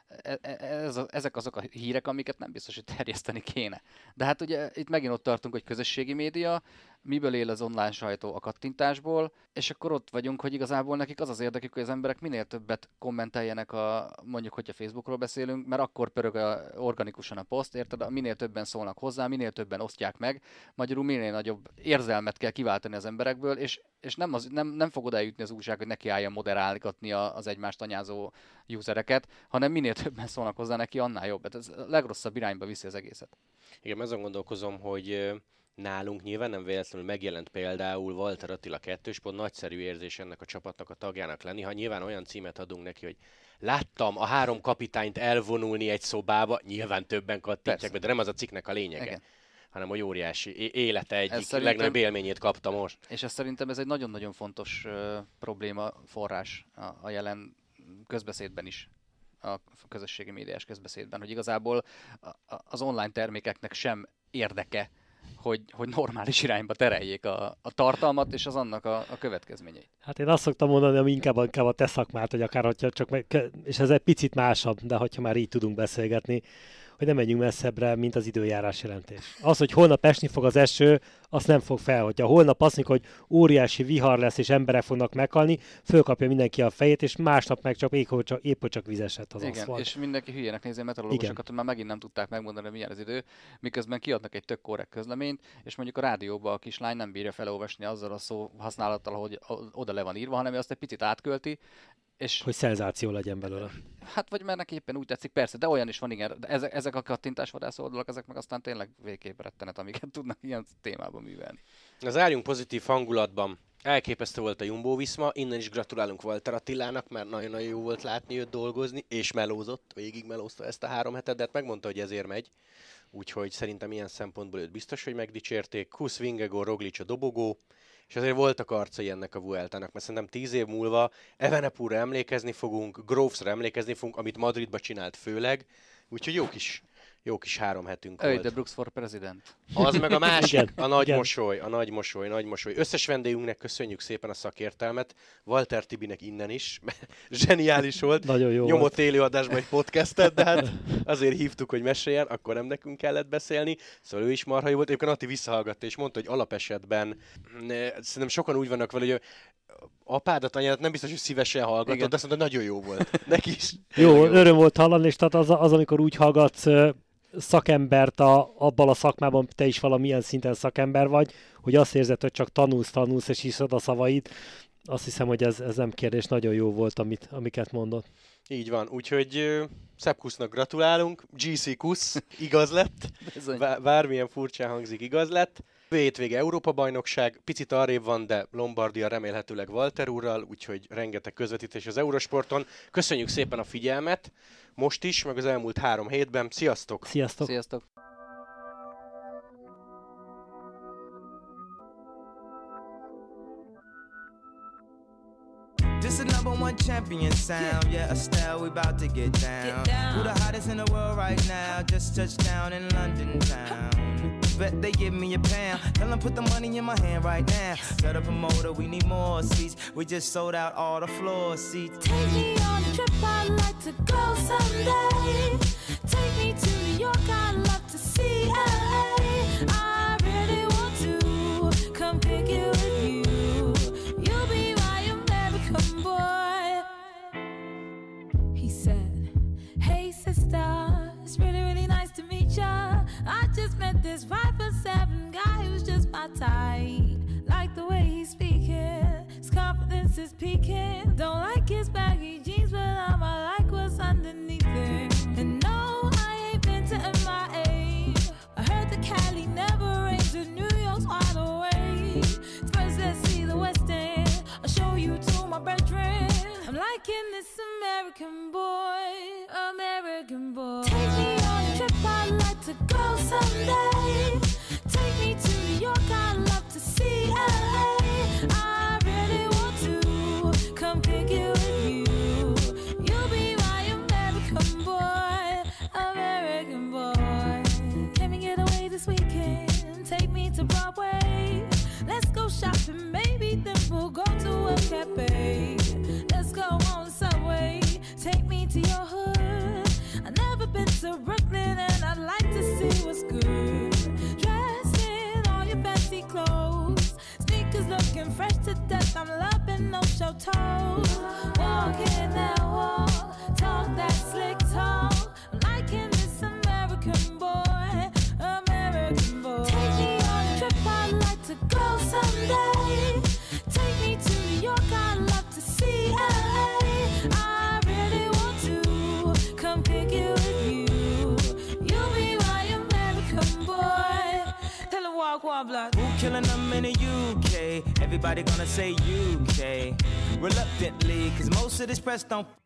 e- e- ez ezek azok a hírek, amiket nem biztos, hogy terjeszteni kéne. De hát ugye itt megint ott tartunk, hogy közösségi média, miből él az online sajtó a kattintásból, és akkor ott vagyunk, hogy igazából nekik az az érdekük, hogy az emberek minél többet kommenteljenek, a, mondjuk, hogyha Facebookról beszélünk, mert akkor pörög a, organikusan a poszt, érted? Minél többen szólnak hozzá, minél többen osztják meg, magyarul minél nagyobb érzelmet kell kiváltani az emberekből, és, és nem, az, nem, nem fog oda jutni az újság, hogy neki állja moderálgatni az egymást anyázó usereket, hanem minél többen szólnak hozzá neki, annál jobb. Hát ez a legrosszabb irányba viszi az egészet. Igen, azon gondolkozom, hogy nálunk nyilván nem véletlenül megjelent például Walter Attila kettős pont nagyszerű érzés ennek a csapatnak a tagjának lenni, ha nyilván olyan címet adunk neki, hogy láttam a három kapitányt elvonulni egy szobába, nyilván többen kattintják be, de nem az a cikknek a lényege, Igen. hanem hogy óriási élete egyik szerintem- legnagyobb élményét kapta most. És ez szerintem ez egy nagyon-nagyon fontos uh, probléma forrás a, a jelen közbeszédben is a közösségi médiás közbeszédben, hogy igazából az online termékeknek sem érdeke, hogy, hogy normális irányba tereljék a, a tartalmat és az annak a, a következményeit. Hát én azt szoktam mondani, hogy inkább, inkább a te szakmát, hogy akár hogyha csak meg, és ez egy picit másabb, de hogyha már így tudunk beszélgetni, hogy nem menjünk messzebbre, mint az időjárás jelentés. Az, hogy holnap esni fog az eső, azt nem fog fel. Hogyha holnap azt mondjuk, hogy óriási vihar lesz, és emberek fognak meghalni, fölkapja mindenki a fejét, és másnap meg csak épp, csak, épp, csak vizesett az Igen, aszfalt. és mindenki hülyének nézi a meteorológusokat, hogy már megint nem tudták megmondani, milyen az idő, miközben kiadnak egy tök korrekt közleményt, és mondjuk a rádióban a kislány nem bírja felolvasni azzal a szó használattal, hogy oda le van írva, hanem azt egy picit átkölti, és Hogy szenzáció legyen belőle. hát vagy mert neki éppen úgy tetszik, persze, de olyan is van, igen, de ezek, ezek a kattintásvadász oldalak, ezek meg aztán tényleg végképp rettenet, amiket tudnak ilyen témában művelni. Az álljunk pozitív hangulatban. Elképesztő volt a Jumbo Viszma, innen is gratulálunk Walter Attilának, mert nagyon-nagyon jó volt látni őt dolgozni, és melózott, végig melózta ezt a három hetet, de hát megmondta, hogy ezért megy. Úgyhogy szerintem ilyen szempontból őt biztos, hogy megdicsérték. Kusz, Vingegor, Roglic a dobogó, és azért voltak arcai ennek a Vueltának, mert szerintem tíz év múlva Evenepulra emlékezni fogunk, Grovesra emlékezni fogunk, amit Madridba csinált főleg, úgyhogy jó kis, jó kis három hetünk Öj, volt. de Brooks for President. Az meg a másik, Igen, a nagy igen. mosoly, a nagy mosoly, nagy mosoly. Összes vendégünknek köszönjük szépen a szakértelmet, Walter Tibinek innen is, mert zseniális volt. Nagyon jó Nyomott volt. élő adásban egy podcastet, de hát azért hívtuk, hogy meséljen, akkor nem nekünk kellett beszélni, szóval ő is marha jó volt. Egyébként Ati visszahallgatta és mondta, hogy alapesetben ne, szerintem sokan úgy vannak vele, hogy apádat, anyádat nem biztos, hogy szívesen hallgatod, Igen. de azt mondta, nagyon jó volt. Neki is. Jó, jó. öröm volt hallani, és tehát az, az amikor úgy hallgatsz ö, szakembert a, abban a szakmában, te is valamilyen szinten szakember vagy, hogy azt érzed, hogy csak tanulsz, tanulsz, és hiszed a szavait, azt hiszem, hogy ez, ez nem kérdés, nagyon jó volt, amit, amiket mondott. Így van, úgyhogy ö, Sepp Kusznak gratulálunk, GC Kusz, igaz lett. Bármilyen furcsán hangzik, igaz lett. Hétvége Európa-bajnokság, picit arrébb van, de Lombardia remélhetőleg Walter úrral, úgyhogy rengeteg közvetítés az Eurosporton. Köszönjük szépen a figyelmet, most is, meg az elmúlt három hétben. Sziasztok! Sziasztok! Sziasztok! This is number one champion sound. Yeah, Estelle, we about to get down. Who the hottest in the world right now? Just touched down in London town. Bet they give me a pound. Tell them put the money in my hand right now. Got a promoter, we need more seats. We just sold out all the floor seats. Take me on a trip, I'd like to go someday. Take me to New York, I'd love to see this five foot seven guy who's just my type. Like the way he's speaking, his confidence is peaking. Don't like his baggy jeans, but I'ma like what's underneath it. And no, I ain't been to MIA. I heard the Cali never rains, and New York's wide awake. First, let's see the West End. I'll show you to my bedroom. I'm liking this American boy, American boy to go someday. Take me to New York, I'd love to see LA. I really want to come pick you with you. You'll be my American boy, American boy. Can we get away this weekend? Take me to Broadway. Let's go shopping, maybe then we'll go to a cafe. Everybody gonna say UK. Reluctantly, cause most of this press don't